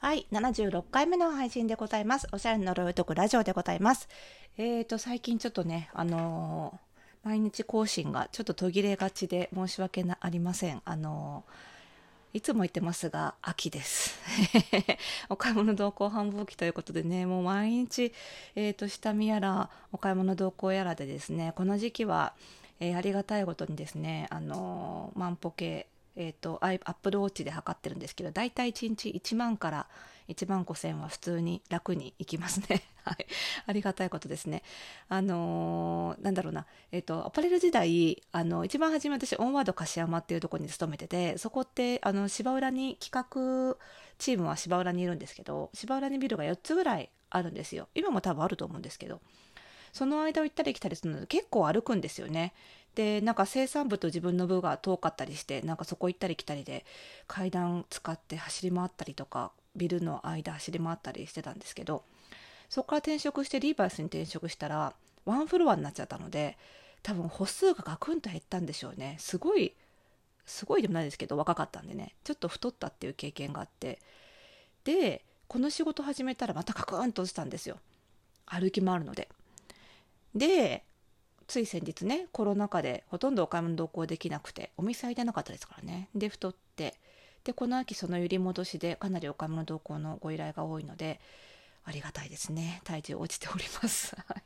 はい、76回目の配信でございます。おしゃれの呪いを解くラジオでございます。えーと、最近ちょっとね、あのー毎日更新がちょっと途切れがちで申し訳なありません。あのーいつも言ってますが、秋です。お買い物同行繁忙期ということでね、もう毎日、えーと、下見やら、お買い物同行やらでですね、この時期は、えーありがたいことにですね、あのー万歩計、えー、とアップルウォッチで測ってるんですけど大体1日1万から1万5千は普通に楽にいきますね。はい、ありがたいことですね。あのーなんだろうな、えっ、とアパレル時代あの一番初め私オンワード柏山っていうところに勤めててそこってあの芝浦に企画チームは芝浦にいるんですけど芝浦にビルが4つぐらいあるんですよ。今も多分あると思うんですけど。その間を行ったり来たりするので結構歩くんですよね。でなんか生産部と自分の部が遠かったりしてなんかそこ行ったり来たりで階段使って走り回ったりとかビルの間走り回ったりしてたんですけどそこから転職してリーバイスに転職したらワンフロアになっちゃったので多分歩数がガクンと減ったんでしょうね。すごいすごいでもないですけど若かったんでね。ちょっと太ったっていう経験があって。でこの仕事始めたらまたガクンと落ちたんですよ。歩き回るので。でつい先日ねコロナ禍でほとんどお買い物同行できなくてお店開いてなかったですからね。で太って。でこの秋その揺り戻しでかなりお買い物同行のご依頼が多いのでありがたいですね。体重落ちております、はい。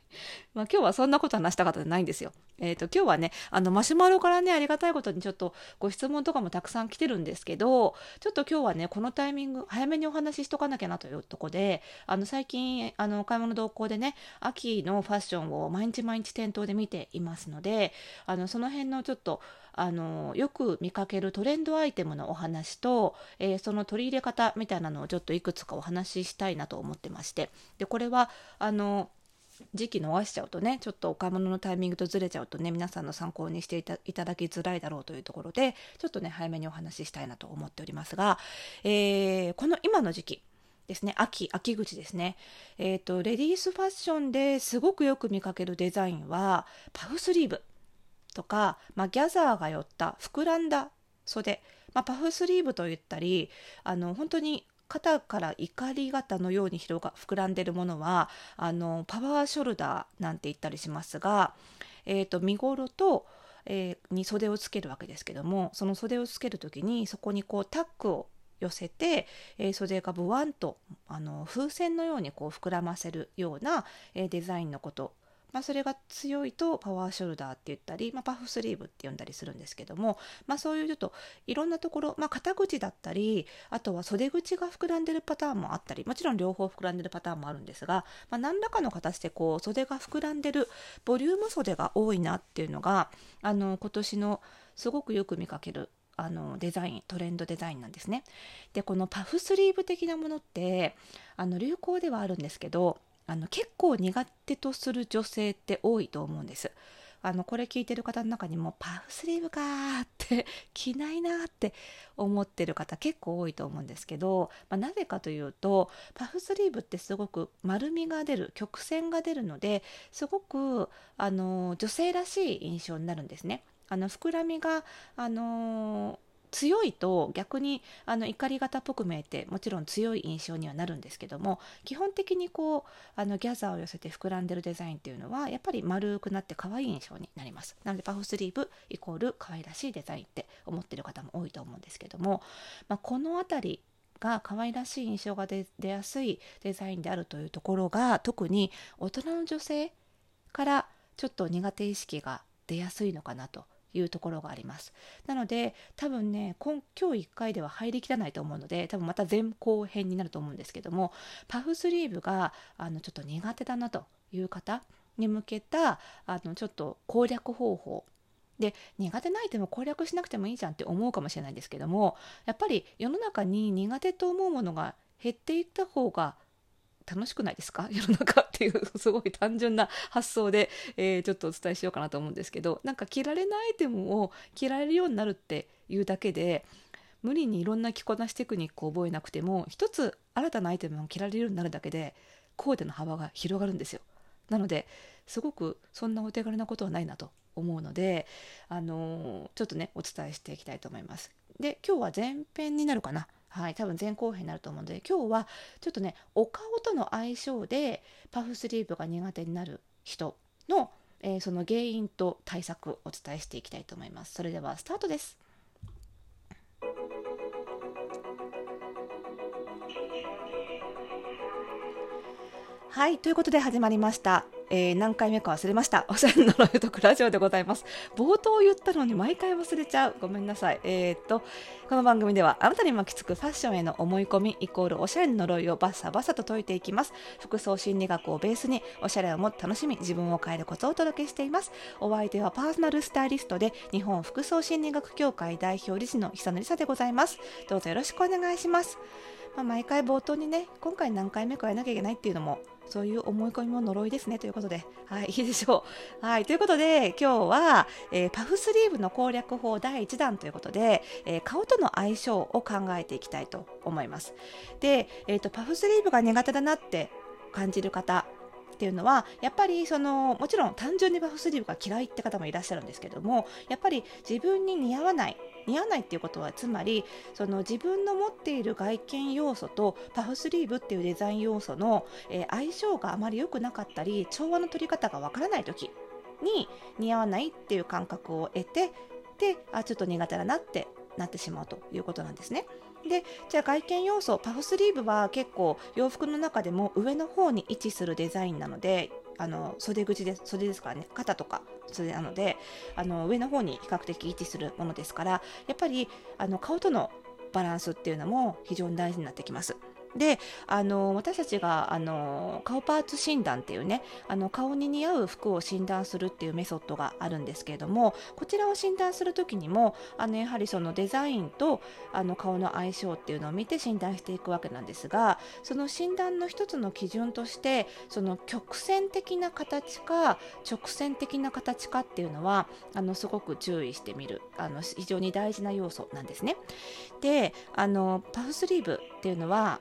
まあ、今日はそんなこと話したかったじゃないんですよ。えっ、と今日はねあのマシュマロからねありがたいことにちょっとご質問とかもたくさん来てるんですけどちょっと今日はねこのタイミング早めにお話ししとかなきゃなというとこであの最近あのお買い物同行でね秋のファッションを毎日毎日店頭で見ていますのであのその辺のちょっとあのよく見かけるトレンドアイテムのお話と、えーその取り入れ方みたいなのをちょっといくつかお話ししたいなと思ってまして。でこれはあの時期逃しちゃうとねちょっとお買い物のタイミングとずれちゃうとね皆さんの参考にしていただきづらいだろうというところでちょっとね早めにお話ししたいなと思っておりますが、えーこの今の時期ですね秋秋口ですね。えっ、とレディースファッションですごくよく見かけるデザインはパフスリーブ。とか、まあ、ギャザーが寄った膨らんだ袖、まあ、パフスリーブといったりあの本当に肩から怒り型のように広が膨らんでるものはあのパワーショルダーなんて言ったりしますが、えー、と身ごろと、えーに袖をつけるわけですけどもその袖をつける時にそこにこうタックを寄せて、えー袖がブワンとあの風船のようにこう膨らませるような、えーデザインのことまあ、それが強いとパワーショルダーって言ったり、まあ、パフスリーブって呼んだりするんですけども、まあ、そういうちょっといろんなところ、まあ、肩口だったりあとは袖口が膨らんでるパターンもあったりもちろん両方膨らんでるパターンもあるんですが、まあ、何らかの形でこう袖が膨らんでるボリューム袖が多いなっていうのがあの今年のすごくよく見かけるあのデザイントレンドデザインなんですね。でこのパフスリーブ的なものってあの流行ではあるんですけどあの結構苦手とする女性って多いと思うんです。あのこれ聞いてる方の中にもパフスリーブかーって着ないなって思ってる方結構多いと思うんですけど、まあ、なぜかというとパフスリーブってすごく丸みが出る曲線が出るのですごくあの女性らしい印象になるんですね。あの膨らみがあの強いと逆にあの怒り型っぽく見えてもちろん強い印象にはなるんですけども基本的にこうあのギャザーを寄せて膨らんでるデザインっていうのはやっぱり丸くなって可愛い印象になります。なのでパフスリーブイコール可愛らしいデザインって思ってる方も多いと思うんですけども、まあ、この辺りが可愛らしい印象が出出やすいデザインであるというところが特に大人の女性からちょっと苦手意識が出やすいのかなというところがあります。なので多分ね今今日1回では入りきらないと思うので多分また前後編になると思うんですけどもパフスリーブがあのちょっと苦手だなという方に向けたあのちょっと攻略方法。で苦手なアイテムを攻略しなくてもいいじゃんって思うかもしれないんですけどもやっぱり世の中に苦手と思うものが減っていった方が楽しくないですか？世の中っていうすごい単純な発想で、えーちょっとお伝えしようかなと思うんですけどなんか着られないアイテムを着られるようになるっていうだけで無理にいろんな着こなしテクニックを覚えなくても一つ新たなアイテムを着られるようになるだけでコーデの幅が広がるんですよ。なのですごくそんなお手軽なことはないなと思うので、あのーちょっとねお伝えしていきたいと思います。で今日は前編になるかな。はい、多分前後編になると思うので今日はちょっとねお顔との相性でパフスリーブが苦手になる人の、えー、その原因と対策をお伝えしていきたいと思います。それではスタートです。はい、ということで始まりました。えー、何回目か忘れました。おしゃれな呪いとくラジオでございます。冒頭言ったのに毎回忘れちゃう。ごめんなさい。えー、っと、この番組ではあなたに巻きつくファッションへの思い込みイコールおしゃれな呪いをバッサバサと解いていきます。服装心理学をベースにおしゃれをもっと楽しみ、自分を変えるコツをお届けしています。お相手はパーソナルスタイリストで日本服装心理学協会代表理事の久野里沙でございます。どうぞよろしくお願いします。まあ、毎回冒頭にね、今回何回目かやらなきゃいけないっていうのもそういう思い込みも呪いですねということで、はい、いいでしょう。はい、ということで、今日は、えー、パフスリーブの攻略法第1弾ということで、えー、顔との相性を考えていきたいと思います。で、えーと、パフスリーブが苦手だなって感じる方、っていうのはやっぱりそのもちろん単純にパフスリーブが嫌いって方もいらっしゃるんですけどもやっぱり自分に似合わない似合わないっていうことはつまりその自分の持っている外見要素とパフスリーブっていうデザイン要素の、えー、相性があまり良くなかったり調和の取り方がわからない時に似合わないっていう感覚を得てであちょっと苦手だなってなってしまうということなんですね。でじゃあ外見要素パフスリーブは結構洋服の中でも上の方に位置するデザインなのであの袖口で袖ですからね肩とか袖なのであの上の方に比較的位置するものですからやっぱりあの顔とのバランスっていうのも非常に大事になってきます。であの私たちがあの顔パーツ診断っていうねあの顔に似合う服を診断するっていうメソッドがあるんですけれどもこちらを診断する時にもあのやはりそのデザインとあの顔の相性っていうのを見て診断していくわけなんですがその診断の一つの基準としてその曲線的な形か直線的な形かっていうのはあのすごく注意してみるあの非常に大事な要素なんですね。であのパフスリーブっていうのは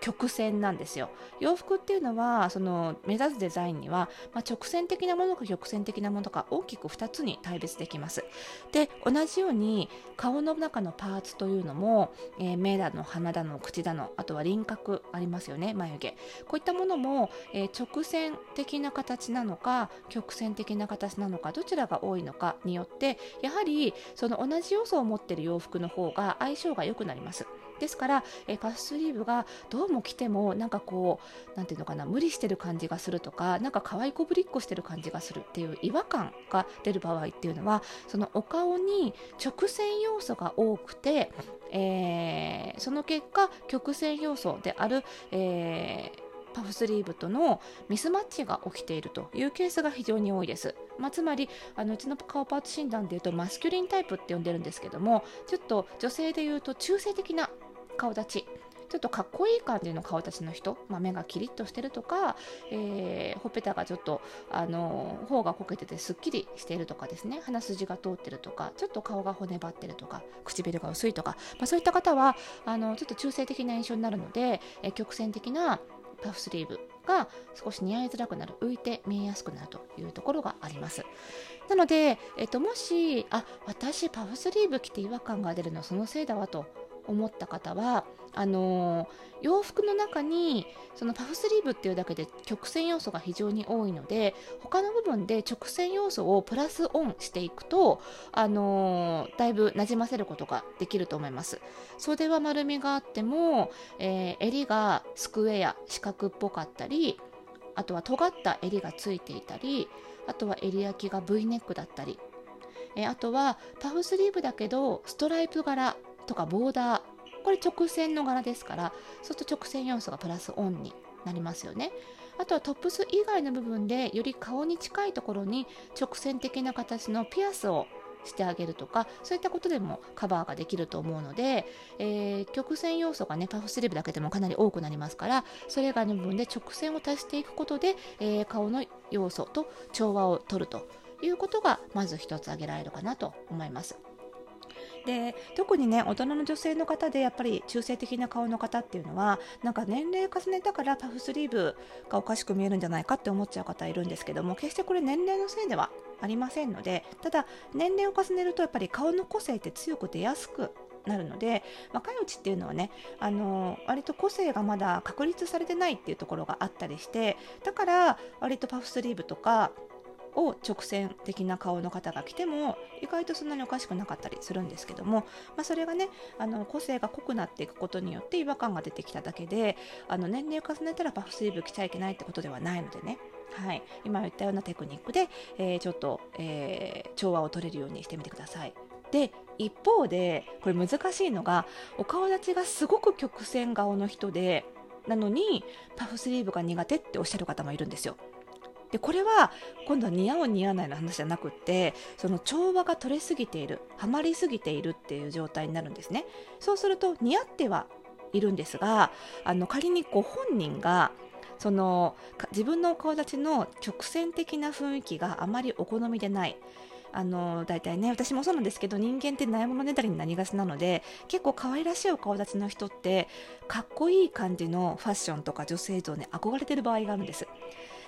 曲線なんですよ。洋服っていうのはその目指すデザインには、まあ、直線的なものか曲線的なものか大きく2つに対別できます。で同じように顔の中のパーツというのも、えー、目だの鼻だの口だのあとは輪郭ありますよね眉毛。こういったものも、えー、直線的な形なのか曲線的な形なのかどちらが多いのかによってやはりその同じ要素を持っている洋服の方が相性が良くなります。ですから、えパフスリーブがどうも着てもなんかこう何ていうのかな無理してる感じがするとかなんか可愛いこぶりっこしてる感じがするっていう違和感が出る場合っていうのはそのお顔に直線要素が多くて、えー、その結果曲線要素である、えーパフスリーブとのミスマッチが起きているというケースが非常に多いです。まあ、つまりあのうちの顔パーツ診断でいうとマスキュリンタイプって呼んでるんですけどもちょっと女性でいうと中性的な顔立ち。ちょっとかっこいい感じの顔立ちの人、まあ、目がキリッとしてるとか、えー、ほっぺたがちょっとあの頬がこけててすっきりしているとかですね。鼻筋が通ってるとかちょっと顔が骨張ってるとか唇が薄いとか、まあ、そういった方はあのちょっと中性的な印象になるので、えー、曲線的なパフスリーブが少し似合いづらくなる浮いて見えやすくなるというところがあります。なので、えっと、もしあ私パフスリーブ着て違和感が出るのそのせいだわと思った方はあのー、洋服の中にそのパフスリーブっていうだけで曲線要素が非常に多いので他の部分で直線要素をプラスオンしていくと、あのー、だいぶなじませることができると思います。袖は丸みがあっても、えー、襟がスクエア四角っぽかったりあとは尖った襟がついていたりあとは襟焼きが V ネックだったりえあとはパフスリーブだけどストライプ柄とかボーダーこれ直線の柄ですからそうすると直線要素がプラスオンになりますよねあとはトップス以外の部分でより顔に近いところに直線的な形のピアスをしてあげるとかそういったことでもカバーができると思うので、えー、曲線要素がねパフスリーブだけでもかなり多くなりますからそれ以外の部分で直線を足していくことで、えー、顔の要素と調和を取るということがまず一つ挙げられるかなと思います。で特にね大人の女性の方でやっぱり中性的な顔の方っていうのはなんか年齢重ねたからパフスリーブがおかしく見えるんじゃないかって思っちゃう方いるんですけども決してこれ年齢のせいではありませんのでただ年齢を重ねるとやっぱり顔の個性って強く出やすくなるので若いうちっていうのはねあの割と個性がまだ確立されてないっていうところがあったりしてだから割とパフスリーブとかを直線的な顔の方が来ても意外とそんなにおかしくなかったりするんですけども、まあ、それがねあの個性が濃くなっていくことによって違和感が出てきただけであの年齢を重ねたらパフスリーブ着ちゃいけないってことではないのでねはい、今言ったようなテクニックで、えー、ちょっと、えー、調和を取れるようにしてみてください。で一方でこれ難しいのがお顔立ちがすごく曲線顔の人でなのにパフスリーブが苦手っておっしゃる方もいるんですよ。でこれは今度は似合う似合わないの話じゃなくてその調和が取れすぎているはまりすぎているっていう状態になるんですね。そうすると似合ってはいるんですがあの仮にご本人がその自分の顔立ちの直線的な雰囲気があまりお好みでない。あの大体ね私もそうなんですけど人間って悩みねだりになりがちなので結構可愛らしいお顔立ちの人ってかっこいい感じのファッションとか女性像に憧れてる場合があるんです。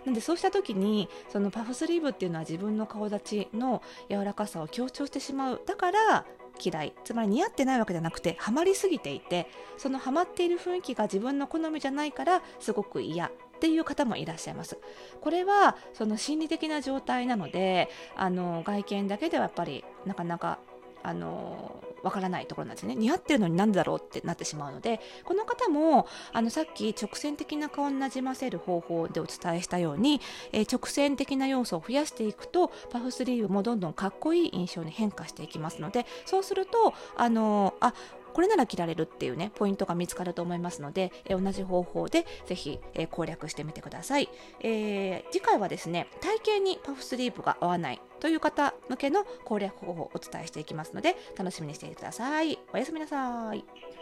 なんでそうした時にそのパフスリーブっていうのは自分の顔立ちの柔らかさを強調してしまう。だから嫌い。つまり似合ってないわけじゃなくてハマりすぎていてそのハマっている雰囲気が自分の好みじゃないからすごく嫌。っていう方もいらっしゃいます。これはその心理的な状態なのであの外見だけではやっぱりなかなかあのわからないところなんですね。似合ってるのになんだろうってなってしまうのでこの方もあのさっき直線的な顔になじませる方法でお伝えしたように、えー、直線的な要素を増やしていくとパフスリーブもどんどんかっこいい印象に変化していきますのでそうするとあのあこれなら着られるっていうね、ポイントが見つかると思いますので、え同じ方法でぜひ、え攻略してみてください、えー、次回はですね、体型にパフスリーブが合わないという方向けの攻略方法をお伝えしていきますので、楽しみにしていてください。おやすみなさい。